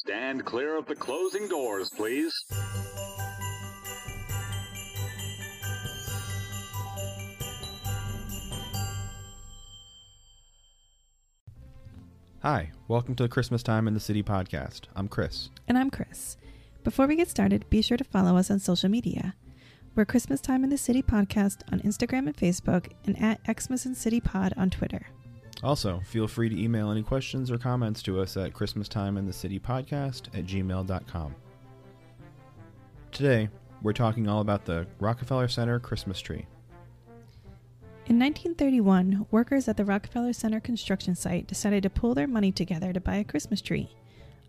Stand clear of the closing doors, please. Hi, welcome to the Christmas Time in the City podcast. I'm Chris. And I'm Chris. Before we get started, be sure to follow us on social media. We're Christmas Time in the City podcast on Instagram and Facebook, and at Xmas and City Pod on Twitter. Also, feel free to email any questions or comments to us at Christmastime in the City podcast at gmail.com. Today, we're talking all about the Rockefeller Center Christmas tree. In 1931, workers at the Rockefeller Center construction site decided to pull their money together to buy a Christmas tree,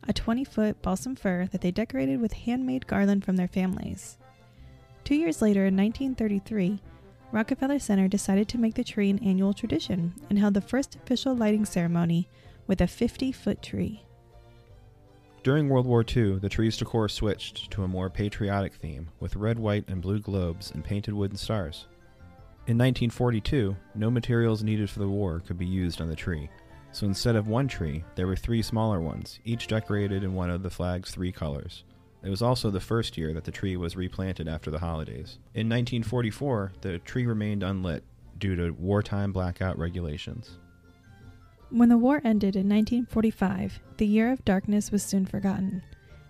a 20 foot balsam fir that they decorated with handmade garland from their families. Two years later, in 1933, Rockefeller Center decided to make the tree an annual tradition and held the first official lighting ceremony with a 50 foot tree. During World War II, the tree's decor switched to a more patriotic theme with red, white, and blue globes and painted wooden stars. In 1942, no materials needed for the war could be used on the tree, so instead of one tree, there were three smaller ones, each decorated in one of the flag's three colors. It was also the first year that the tree was replanted after the holidays. In 1944, the tree remained unlit due to wartime blackout regulations. When the war ended in 1945, the year of darkness was soon forgotten,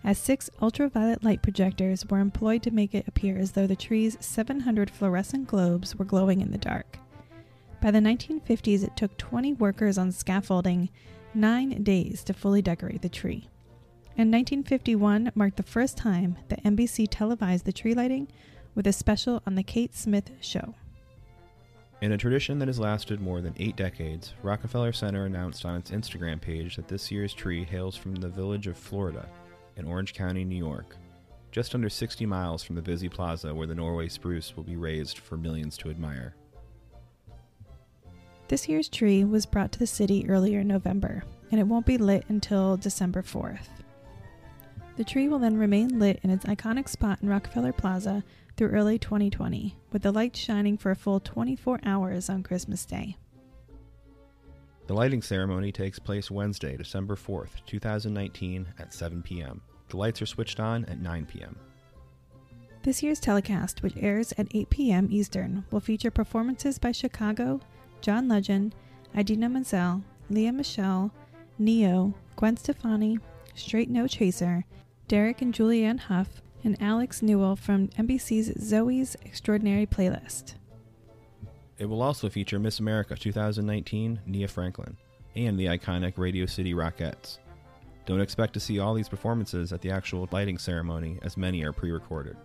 as six ultraviolet light projectors were employed to make it appear as though the tree's 700 fluorescent globes were glowing in the dark. By the 1950s, it took 20 workers on scaffolding nine days to fully decorate the tree. And 1951 marked the first time that NBC televised the tree lighting with a special on The Kate Smith Show. In a tradition that has lasted more than eight decades, Rockefeller Center announced on its Instagram page that this year's tree hails from the village of Florida in Orange County, New York, just under 60 miles from the busy plaza where the Norway spruce will be raised for millions to admire. This year's tree was brought to the city earlier in November, and it won't be lit until December 4th. The tree will then remain lit in its iconic spot in Rockefeller Plaza through early 2020, with the lights shining for a full 24 hours on Christmas Day. The lighting ceremony takes place Wednesday, December 4th, 2019 at 7 p.m. The lights are switched on at 9 p.m. This year's telecast, which airs at 8 p.m. Eastern, will feature performances by Chicago, John Legend, Idina Menzel, Lea Michele, Ne-Yo, Gwen Stefani, Straight No Chaser, Derek and Julianne Hough, and Alex Newell from NBC's Zoey's Extraordinary Playlist. It will also feature Miss America 2019, Nia Franklin, and the iconic Radio City Rockettes. Don't expect to see all these performances at the actual lighting ceremony, as many are pre recorded.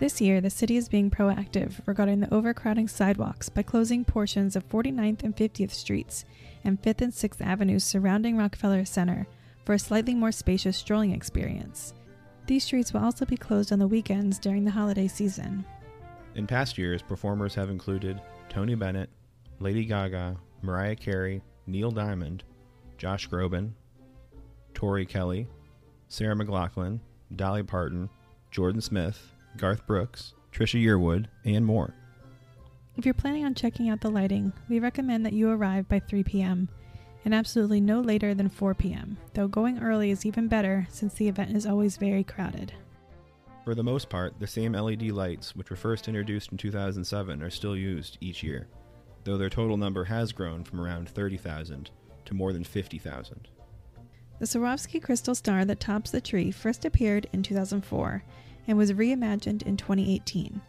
This year, the city is being proactive regarding the overcrowding sidewalks by closing portions of 49th and 50th Streets and 5th and 6th Avenues surrounding Rockefeller Center for a slightly more spacious strolling experience. These streets will also be closed on the weekends during the holiday season. In past years, performers have included Tony Bennett, Lady Gaga, Mariah Carey, Neil Diamond, Josh Groban, Tori Kelly, Sarah McLachlan, Dolly Parton, Jordan Smith, Garth Brooks, Trisha Yearwood, and more. If you're planning on checking out the lighting, we recommend that you arrive by 3 p.m. and absolutely no later than 4 p.m., though going early is even better since the event is always very crowded. For the most part, the same LED lights, which were first introduced in 2007, are still used each year, though their total number has grown from around 30,000 to more than 50,000. The Swarovski crystal star that tops the tree first appeared in 2004 and was reimagined in 2018.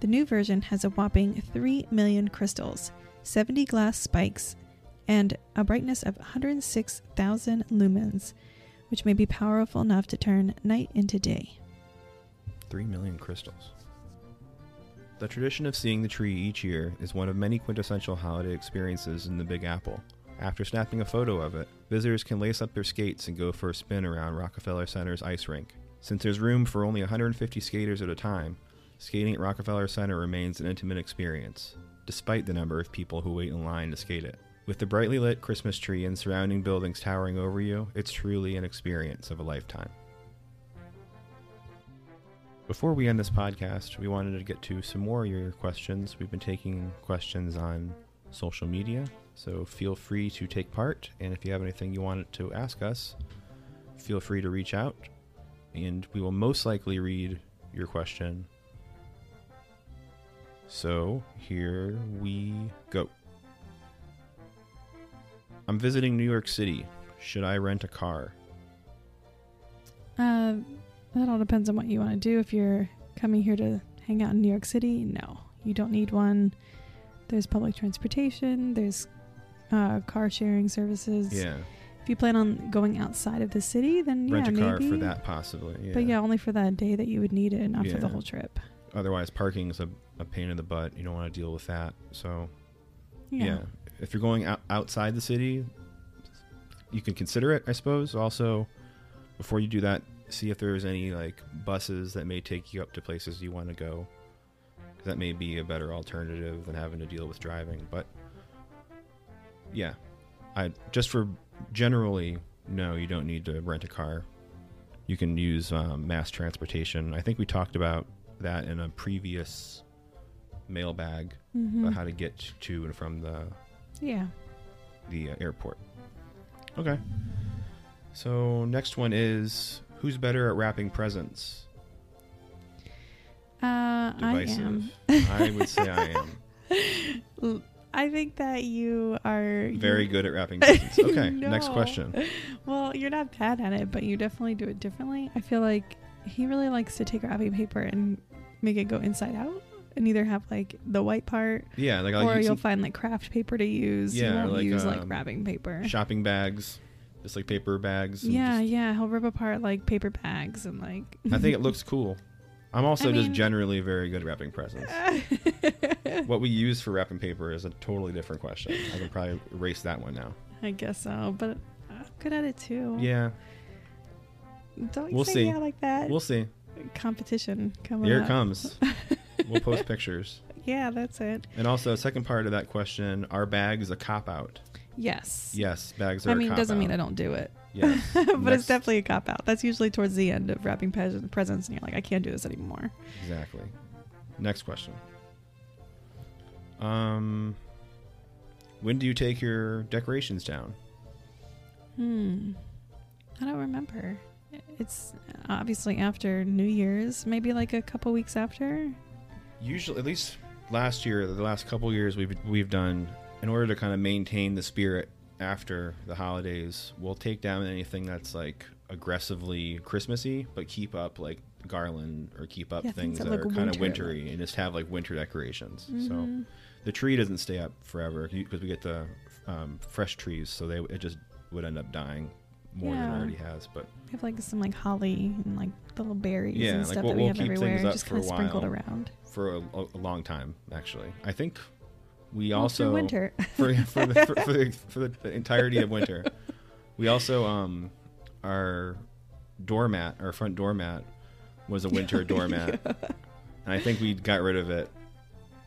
The new version has a whopping 3 million crystals, 70 glass spikes, and a brightness of 106,000 lumens, which may be powerful enough to turn night into day. 3 million crystals. The tradition of seeing the tree each year is one of many quintessential holiday experiences in the Big Apple. After snapping a photo of it, visitors can lace up their skates and go for a spin around Rockefeller Center's ice rink. Since there's room for only 150 skaters at a time, skating at Rockefeller Center remains an intimate experience, despite the number of people who wait in line to skate it. With the brightly lit Christmas tree and surrounding buildings towering over you, it's truly an experience of a lifetime. Before we end this podcast, we wanted to get to some more of your questions. We've been taking questions on social media, so feel free to take part. And if you have anything you wanted to ask us, feel free to reach out, and we will most likely read your question. So here we go. I'm visiting New York City. Should I rent a car? Uh, that all depends on what you want to do. If you're coming here to hang out in New York City, no, you don't need one. There's public transportation. There's uh, car sharing services. Yeah, If you plan on going outside of the city, then rent yeah, a car maybe. for that possibly. Yeah. But yeah, only for that day that you would need it, not for the whole trip. Otherwise, parking is a, a pain in the butt. You don't want to deal with that. So Yeah. If you're going out, outside the city, you can consider it. I suppose. Also, before you do that, see if there's any like buses that may take you up to places you want to go. 'Cause That may be a better alternative than having to deal with driving. But yeah, I just for generally no, you don't need to rent a car. You can use um, mass transportation. I think we talked about that in a previous mailbag Mhm. about how to get to and from the Yeah. the uh, airport. Okay. So next one is who's better at wrapping presents? Uh, I am. I would say I am I think that you are very you- good at wrapping presents. Okay, next question. Well, you're not bad at it, but you definitely do it differently. I feel like he really likes to take wrapping paper and make it go inside out, and either have like the white part, Yeah, like I'll or use you'll some find like craft paper to use. you Yeah, won't like, use like um, wrapping paper. shopping bags, just like paper bags. and Yeah, just- yeah, he'll rip apart like paper bags and like. I think it looks cool. I'm also I just mean- generally very good at wrapping presents. what we use for wrapping paper is a totally different question. I can probably erase that one now. I guess so, but I'm good at it too. Yeah, Don't We'll say see. yeah like that. we'll see. Competition coming Here up. comes. We'll post pictures. Yeah, that's it. And also, second part of that question: Are bags a cop out? Yes. Yes, bags are. I mean, it doesn't mean I don't do it. Yes, but Next- it's definitely a cop out. That's usually towards the end of wrapping pres- presents, and you're like, I can't do this anymore. exactly. Next question. Um, when do you take your decorations down? Hmm. I don't remember. It's obviously after New Year's, maybe like a couple weeks after. Usually, at least last year, the last couple years, we've we've done in order to kind of maintain the spirit after the holidays. We'll take down anything that's like aggressively Christmassy, but keep up like garland or keep up Yeah, things, things that that, are kind of wintry and just have like winter decorations. So Mhm. the tree doesn't stay up forever because we get the um, fresh trees, so they it just would end up dying more than it already has. But We have like some like holly and like little berries Yeah, and like, stuff we'll- that we we'll have everywhere, just kind of sprinkled around. For a, a long time, actually, I think we Well, also winter. for for the, for, for, the, for the entirety of winter. We also um our doormat, our front doormat was a winter doormat. And I think we got rid of it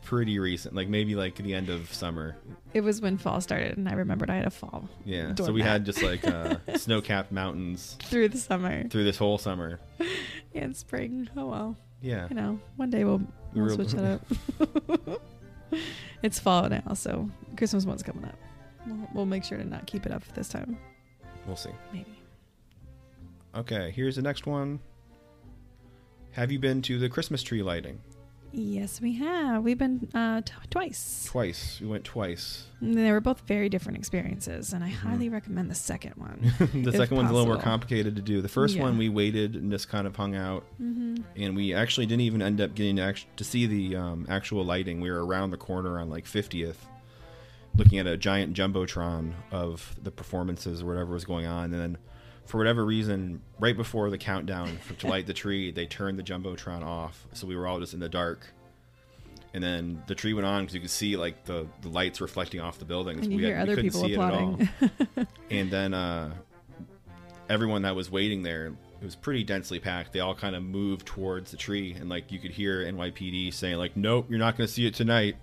pretty recent, like maybe like the end of summer. It was when fall started, and I remembered I had a fall Yeah. So we had just like uh, snow-capped mountains through the summer through this whole summer. and spring. Oh well, Yeah. you know, one day we'll we'll Real- switch that up. it's fall now, so Christmas one's coming up. We'll, we'll make sure to not keep it up this time. We'll see. Maybe. Okay, here's the next one. Have you been to the Christmas tree lighting? Yes, we have. We've been uh, t- twice. Twice. We went twice. And They were both very different experiences, and I Mhm. highly recommend the second one. the second one's a little more complicated to do. The first Yeah. one we waited and just kind of hung out, mm-hmm. and we actually didn't even end up getting to, act- to see the um, actual lighting. We were around the corner on like 50th, looking at a giant jumbotron of the performances or whatever was going on, and then for whatever reason, right before the countdown for, to light the tree, they turned the jumbotron off, so we were all just in the dark. And then the tree went on because you could see like the, the lights reflecting off the buildings. And you we hear had- we couldn't people see it at all. and then uh, everyone that was waiting there it was pretty densely packed. They all kind of moved towards the tree and like you could hear nypd saying like nope you're not going to see it tonight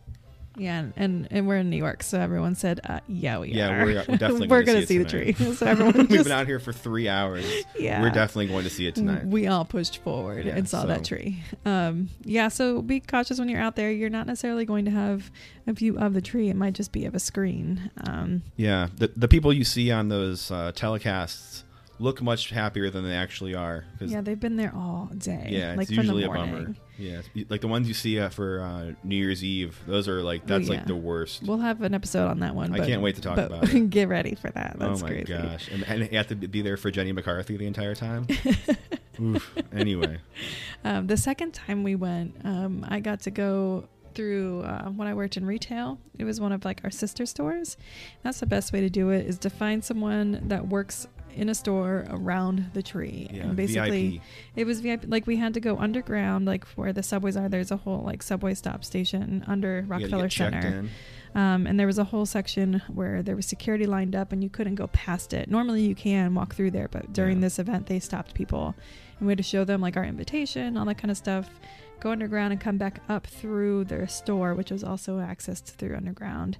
yeah, and, and and we're in New York, so everyone said, uh, "Yeah, we Yeah, are. we're- we're definitely we're gonna gonna see see the tree." so everyone just, we've been out here for three hours yeah, we're definitely going to see it tonight We all pushed forward Yeah, and saw that tree. Um, yeah, so be cautious when you're out there. You're not necessarily going to have a view of the tree. It might just be of a screen. Um, yeah the, the people you see on those uh, telecasts look much happier than they actually are. Yeah, they've been there all day. yeah, like it's from the usually a morning. bummer. Yeah, like the ones you see uh, for uh, New Year's Eve. Those are like Oh, that's yeah. like the worst. We'll have an episode on that one. I but- can't wait to talk about it. Get ready for that. That's oh my crazy. gosh! And, and you have to be there for Jenny McCarthy the entire time. Oof. Anyway, Um, the second time we went, um, I got to go through uh, when I worked in retail. It was one of like our sister stores. That's the best way to do it is to find someone that works in a store around the tree. yeah, and basically, VIP. it was VIP. Like we had to go underground, like where the subways are. There's a whole like subway stop station under Rockefeller Center. Um, and there was a whole section where there was security lined up and you couldn't go past it. Normally you can walk through there, but during Yeah. this event they stopped people and we had to show them like our invitation, all that kind of stuff. Go underground and come back up through their store, which was also accessed through underground.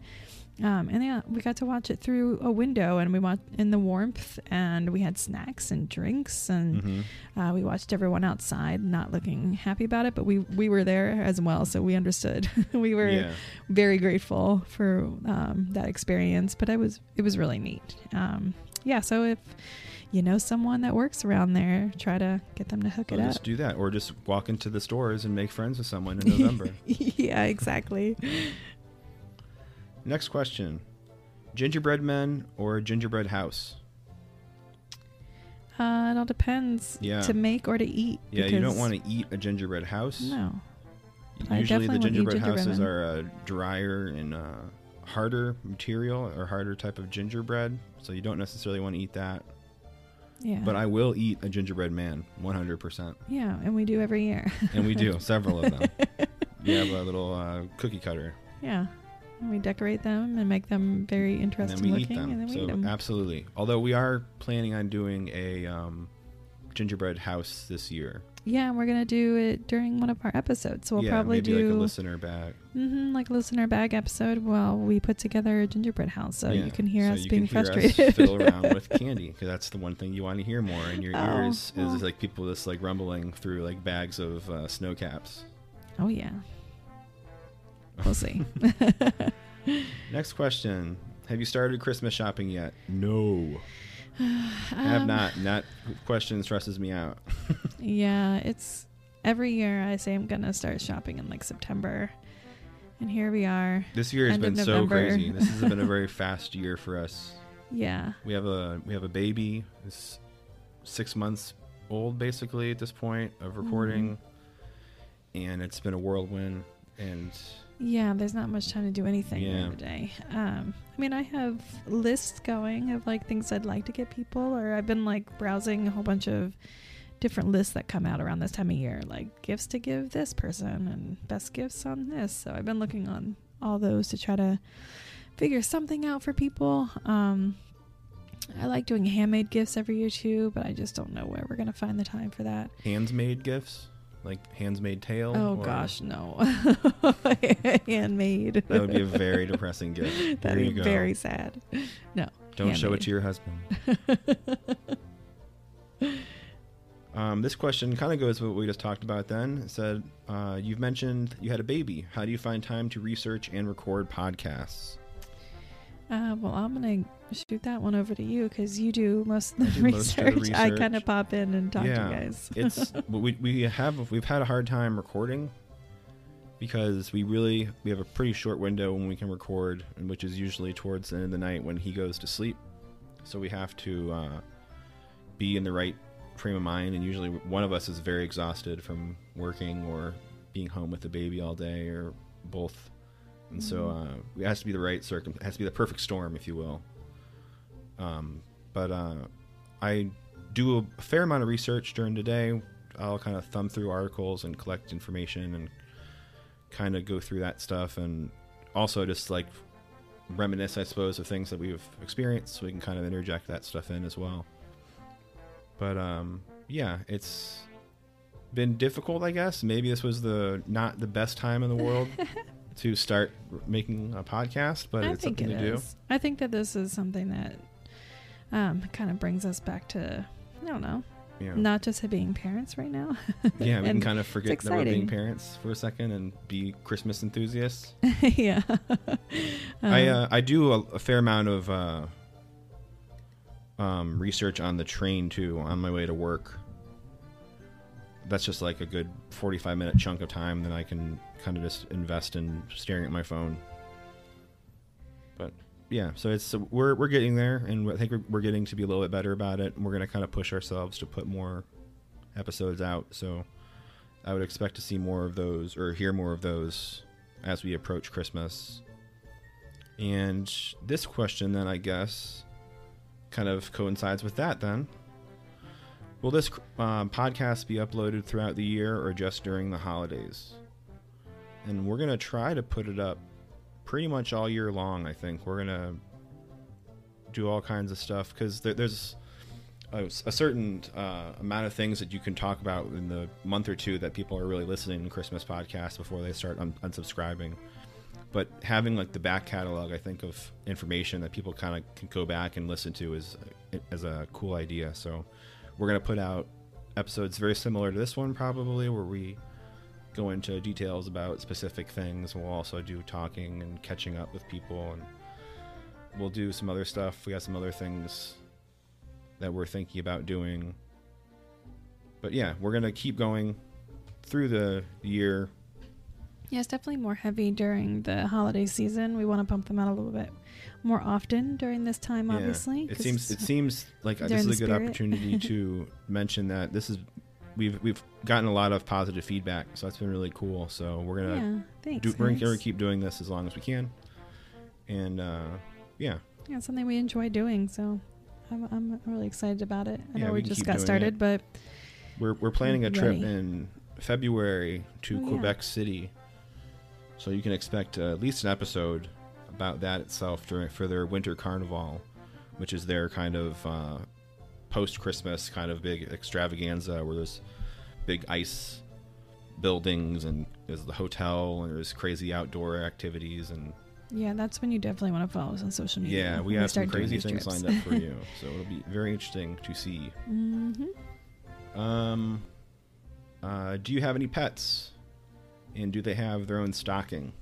Um, and yeah, we got to watch it through a window and we watched in the warmth and we had snacks and drinks and Mhm. uh, we watched everyone outside not looking happy about it, but we, we were there as well. So we understood. we were Yeah. very grateful for um, that experience but it was it was really neat um, yeah so if you know someone that works around there try to get them to hook Or it just up Just do that, or just walk into the stores and make friends with someone in November. yeah exactly Next question: Gingerbread men or gingerbread house? uh, it all depends Yeah. to make or to eat Yeah, you don't want to eat a gingerbread house. no Usually, the gingerbread gingerbread houses men. are uh, drier and uh, harder material or harder type of gingerbread, so you don't necessarily want to eat that. yeah But I will eat a gingerbread man, 100%. yeah and we do every year And we do, several of them. We have a little uh, cookie cutter, yeah we decorate them and make them very and interesting eat looking them. and then we so eat them absolutely. Although we are planning on doing a um, gingerbread house this year. yeah and we're gonna do it during one of our episodes so we'll yeah, probably do like a listener bag. hmm like listener bag episode while we put together a gingerbread house, so Yeah, you can hear so us being hear us frustrated. fiddle around with candy because that's the one thing you want to hear more in your Oh, ears well. is like people just like rumbling through like bags of uh, snow caps. oh yeah, we'll see. Next question: Have you started Christmas shopping yet? No, I have Um, not. That question stresses me out. Yeah, it's every year I say I'm gonna start shopping in like September, and here we are. This year has been so crazy. This has been a very fast year for us. Yeah, We have a we have a baby. It's six months old basically at this point of recording, Mm-hmm. and it's been a whirlwind. And yeah. There's not much time to do anything Yeah. during the day. Um, I mean, I have lists going of like things I'd like to get people, or I've been like browsing a whole bunch of different lists that come out around this time of year, like gifts to give this person and best gifts on this. So I've been looking on all those to try to figure something out for people. Um, I like doing handmade gifts every year too, but I just don't know where we're gonna find the time for that. Handmade gifts, like hands made tail. Oh or- gosh, no, handmade. that would be a very depressing gift. That'd be very sad. No. Don't show it to your husband. Um, this question kind of goes with what we just talked about then. It said, uh, You've mentioned you had a baby. How do you find time to research and record podcasts? Uh, well, I'm gonna shoot that one over to you because you do most of the do most of research. I kind of pop in and talk to you guys. It's we, we have we've had a hard time recording because we really we have a pretty short window when we can record, and which is usually towards the end of the night when he goes to sleep. So we have to uh, be in the right frame of mind, and usually one of us is very exhausted from working or being home with the baby all day, or both. And so uh, it has to be the right circum. It has to be the perfect storm, if you will. Um, but uh, I do a fair amount of research during the day. I'll kind of thumb through articles and collect information and kind of go through that stuff, and also just like reminisce, I suppose, of things that we've experienced, so we can kind of interject that stuff in as well. But um, yeah, it's been difficult, I guess. Maybe this was the not the best time in the world to start making a podcast, but I it's think something it to do. I think that this is something that um, kind of brings us back to I don't know, Yeah, not just being parents right now. yeah, we can kind of forget that we're being parents for a second and be Christmas enthusiasts. yeah. I Um, uh, I do a, a fair amount of uh, um, research on the train too on my way to work. That's just like a good 45 minute chunk of time that I can kind of just invest in staring at my phone. But yeah, so it's we're we're getting there, and I think we're, we're getting to be a little bit better about it. And we're gonna kind of push ourselves to put more episodes out. So I would expect to see more of those or hear more of those as we approach Christmas. And this question, then, I guess, kind of coincides with that, then. Will this um, podcast be uploaded throughout the year or just during the holidays? And we're going to try to put it up pretty much all year long, I think. We're going to do all kinds of stuff because there, there's a, a certain uh, amount of things that you can talk about in the month or two that people are really listening to Christmas podcasts before they start un- unsubscribing. But having like the back catalog, I think of information that people kind of can go back and listen to is is a cool idea. So we're gonna put out episodes very similar to this one, probably, where we go into details about specific things. We'll also do talking and catching up with people, and we'll do some other stuff. We got some other things that we're thinking about doing. But yeah, we're gonna keep going through the year. Yeah, it's definitely more heavy during the holiday season. We want to pump them out a little bit more often during this time, Yeah. obviously. it seems it seems like this is a good spirit. opportunity to mention that this is we've we've gotten a lot of positive feedback, so that's been really cool. So we're gonna yeah, thanks. do we're gonna keep doing this as long as we can, and uh, yeah, Yeah, it's something we enjoy doing, so I'm, I'm really excited about it. I Yeah, know we just got started, it. but we're we're planning a trip Ready. in February to Oh, yeah. Quebec City, so you can expect uh, at least an episode about that itself during for their winter carnival, which is their kind of uh, post Christmas kind of big extravaganza where there's big ice buildings and there's the hotel and there's crazy outdoor activities and yeah, that's when you definitely want to follow us on social media. yeah, we have some crazy things trips. lined up for you, so it'll be very interesting to see. hmm Um, uh, do you have any pets? And do they have their own stocking?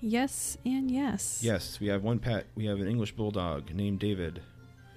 Yes, and yes. Yes, we have one pet. We have an English bulldog named David.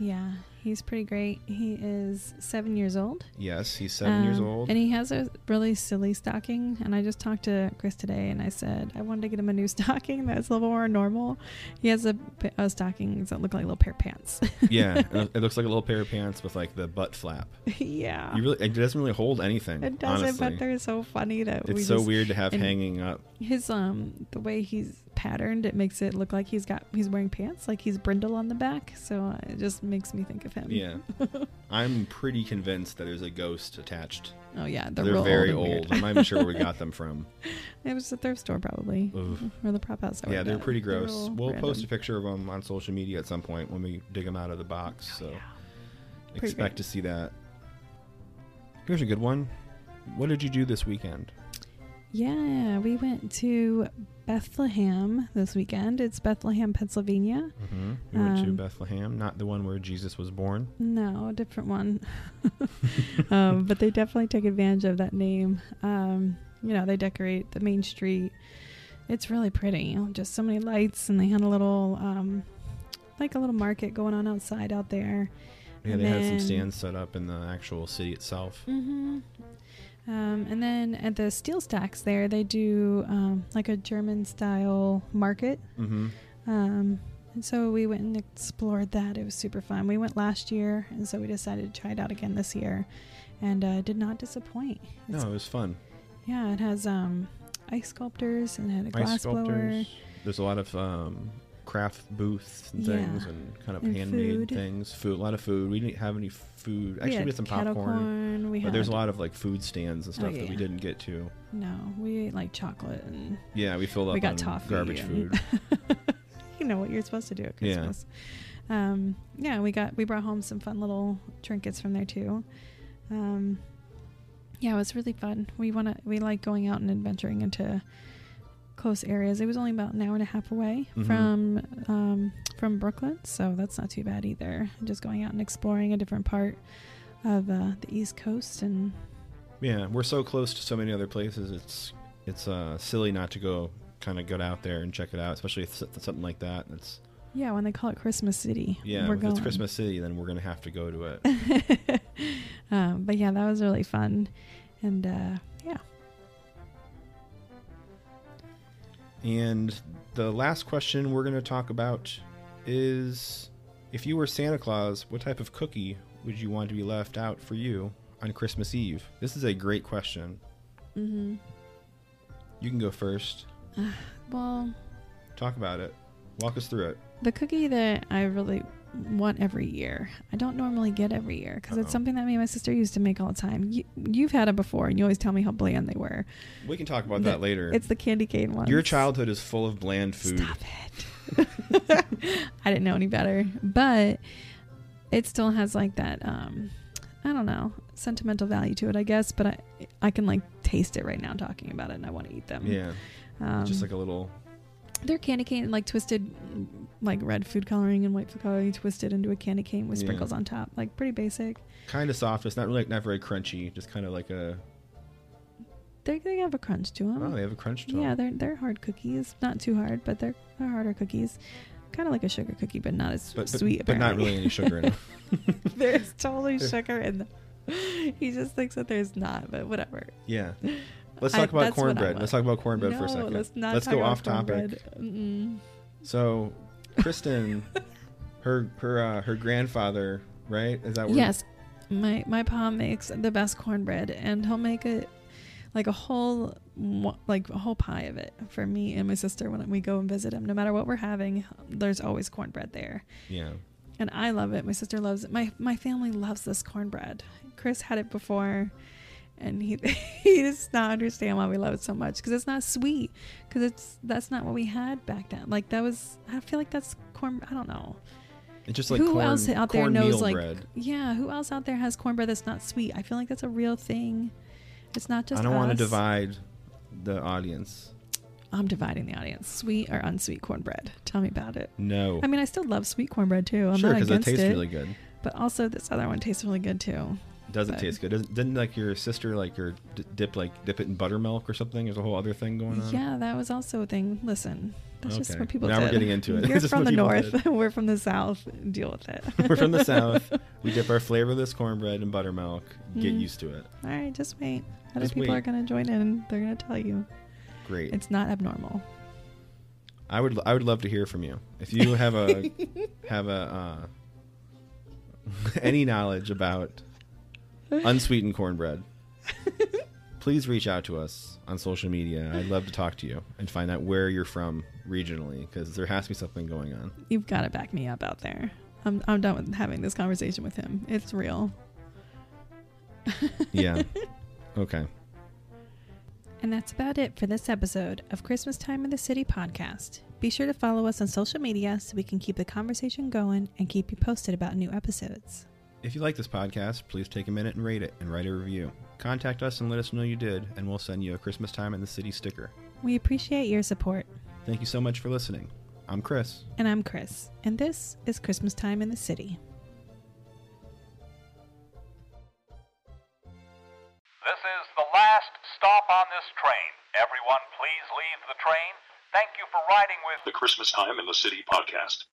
Yeah, he's pretty great. He is seven years old. Yes, he's seven years Um, old. And he has a really silly stocking. And I just talked to Chris today and I said, I wanted to get him a new stocking that's a little more normal. He has a, a stocking that look like a little pair of pants. yeah, it looks like a little pair of pants with like the butt flap. yeah. You really, it doesn't really hold anything. it doesn't, honestly. but they're so funny that we it's so just- weird to have hanging up. His um the way he's patterned, it makes it look like he's got he's wearing pants, like he's brindle on the back. So uh, it just makes me think of him. Yeah, I'm pretty convinced that there's a ghost attached. Oh yeah, they're, They're, very old. old. I'm not even sure where we got them from. it was a thrift store probably, or the prop house. Yeah, they're at. pretty They're gross. We'll post a picture of them on social media at some point when we dig them out of the box. So Pretty expect great. to see that. Here's a good one. What did you do this weekend? Yeah, we went to Bethlehem this weekend. It's Bethlehem, Pennsylvania. Mm-hmm. We went to Um, Bethlehem, not the one where Jesus was born. No, a different one. um, but they definitely take advantage of that name. Um, you know, they decorate the main street. It's really pretty. Just so many lights, and they had a little, um, like a little market going on outside out there. Yeah, And they had some stands set up in the actual city itself. Mm-hmm. Um, and then at the SteelStacks there, they do um, like a German style market. Mm-hmm. Um, and so we went and explored that. It was super fun. We went last year, and so we decided to try it out again this year, and uh, did not disappoint. No, it was fun. Yeah, it has um, ice sculptors and it had a glass Ice blower. There's a lot of um, craft booths and Yeah. things and kind of And handmade food. things. Food, a lot of food. We didn't have any food. we Actually, had we had some popcorn. corn. We But had there's a lot of like food stands and Oh, stuff that we didn't get to. no. We ate like chocolate and Yeah, we filled up we got on toffee. garbage and- food. you know what you're supposed to do at Yeah. Christmas. Um, yeah, we got we brought home some fun little trinkets from there too. Um, yeah, it was really fun. We want to we like going out and adventuring into close areas. It was only about an hour and a half away Mhm. from um, from Brooklyn, so that's not too bad either. Just going out and exploring a different part of uh, the East Coast and Yeah, we're so close to so many other places. It's it's uh, silly not to go kind of get out there and check it out, especially if something like that. It's Yeah, when they call it Christmas City. Yeah, we're if going. it's Christmas City, then we're gonna have to go to it. um, but yeah, that was really fun, and uh, yeah. And the last question we're gonna talk about is, if you were Santa Claus, what type of cookie would you want to be left out for you on Christmas Eve? This is a great question. Mm-hmm. You can go first. Well, Talk about it. Walk us through it. the cookie that I really want every year, I don't normally get every year because it's something that me and my sister used to make all the time. You, you've had it before, and you always tell me how bland they were. We can talk about The- that later. It's the candy cane one. Your childhood is full of bland food. Stop it. I didn't know any better, but it still has like that. Um, I don't know, sentimental value to it, I guess. But I, I can like taste it right now talking about it, and I want to eat them. Yeah, um, just like a little. They're candy cane, like twisted, like red food coloring and white food coloring, twisted into a candy cane with Yeah. sprinkles on top. Like pretty basic. kind of soft. It's not really not very crunchy. Just kind of like a. They they have a crunch to them. Oh, they have a crunch to 'em. yeah, they're they're hard cookies. Not too hard, but they're they're harder cookies. Kind of like a sugar cookie, but not as but, but, sweet. but not really any sugar in it. there's totally sugar in them. He just thinks that there's not, but whatever. Yeah. Let's I- talk about what I cornbread. Let's talk about cornbread no, for a second. let's not. Let's go about off topic. Mm-mm. So, Kristen, her her uh, her grandfather, right? Is that where Yes, my my pa makes the best cornbread, and he'll make it like a whole like a whole pie of it for me and my sister when we go and visit him. No matter what we're having, there's always cornbread there, Yeah. and I love it. My sister loves it. My my family loves this cornbread. Chris had it before. And he he does not understand why we love it so much because it's not sweet because it's that's not what we had back then. Like that was I feel like that's corn I don't know. It's just like who corn, else out there knows like bread. yeah who else out there has cornbread that's not sweet? I feel like that's a real thing. It's not just I don't want to divide the audience. i'm dividing the audience. Sweet or unsweet cornbread tell me about it. No. i mean i still love sweet cornbread too. I'm sure, not because it tastes it. really good. but also this other one tastes really good too Does it but- taste good? Doesn't, didn't like your sister like your d- dip like dip it in buttermilk or something? There's a whole other thing going on. yeah that was also a thing listen that's just what people Now did we're getting into it. you're from the north we're from the south deal with it We're from the south. We dip our flavorless cornbread in buttermilk. Get Mhm. used to it. all right just wait other Just people wait. are going to join in they're going to tell you Great. it's not abnormal I would I would love to hear from you if you have a have a uh, any knowledge about unsweetened cornbread. Please reach out to us on social media. I'd love to talk to you and find out where you're from regionally because there has to be something going on. You've got to back me up out there. I'm, I'm done with having this conversation with him. It's real. Yeah. Okay. And that's about it for this episode of Christmas Time in the City podcast. Be sure to follow us on social media so we can keep the conversation going and keep you posted about new episodes. If you like this podcast, please take a minute and rate it and write a review. Contact us and let us know you did, and we'll send you a Christmas Time in the City sticker. We appreciate your support. Thank you so much for listening. I'm Chris. And I'm Chris, and this is Christmas Time in the City. This is the last stop on this train. Everyone, please leave the train. Thank you for riding with The Christmas Time in the City podcast.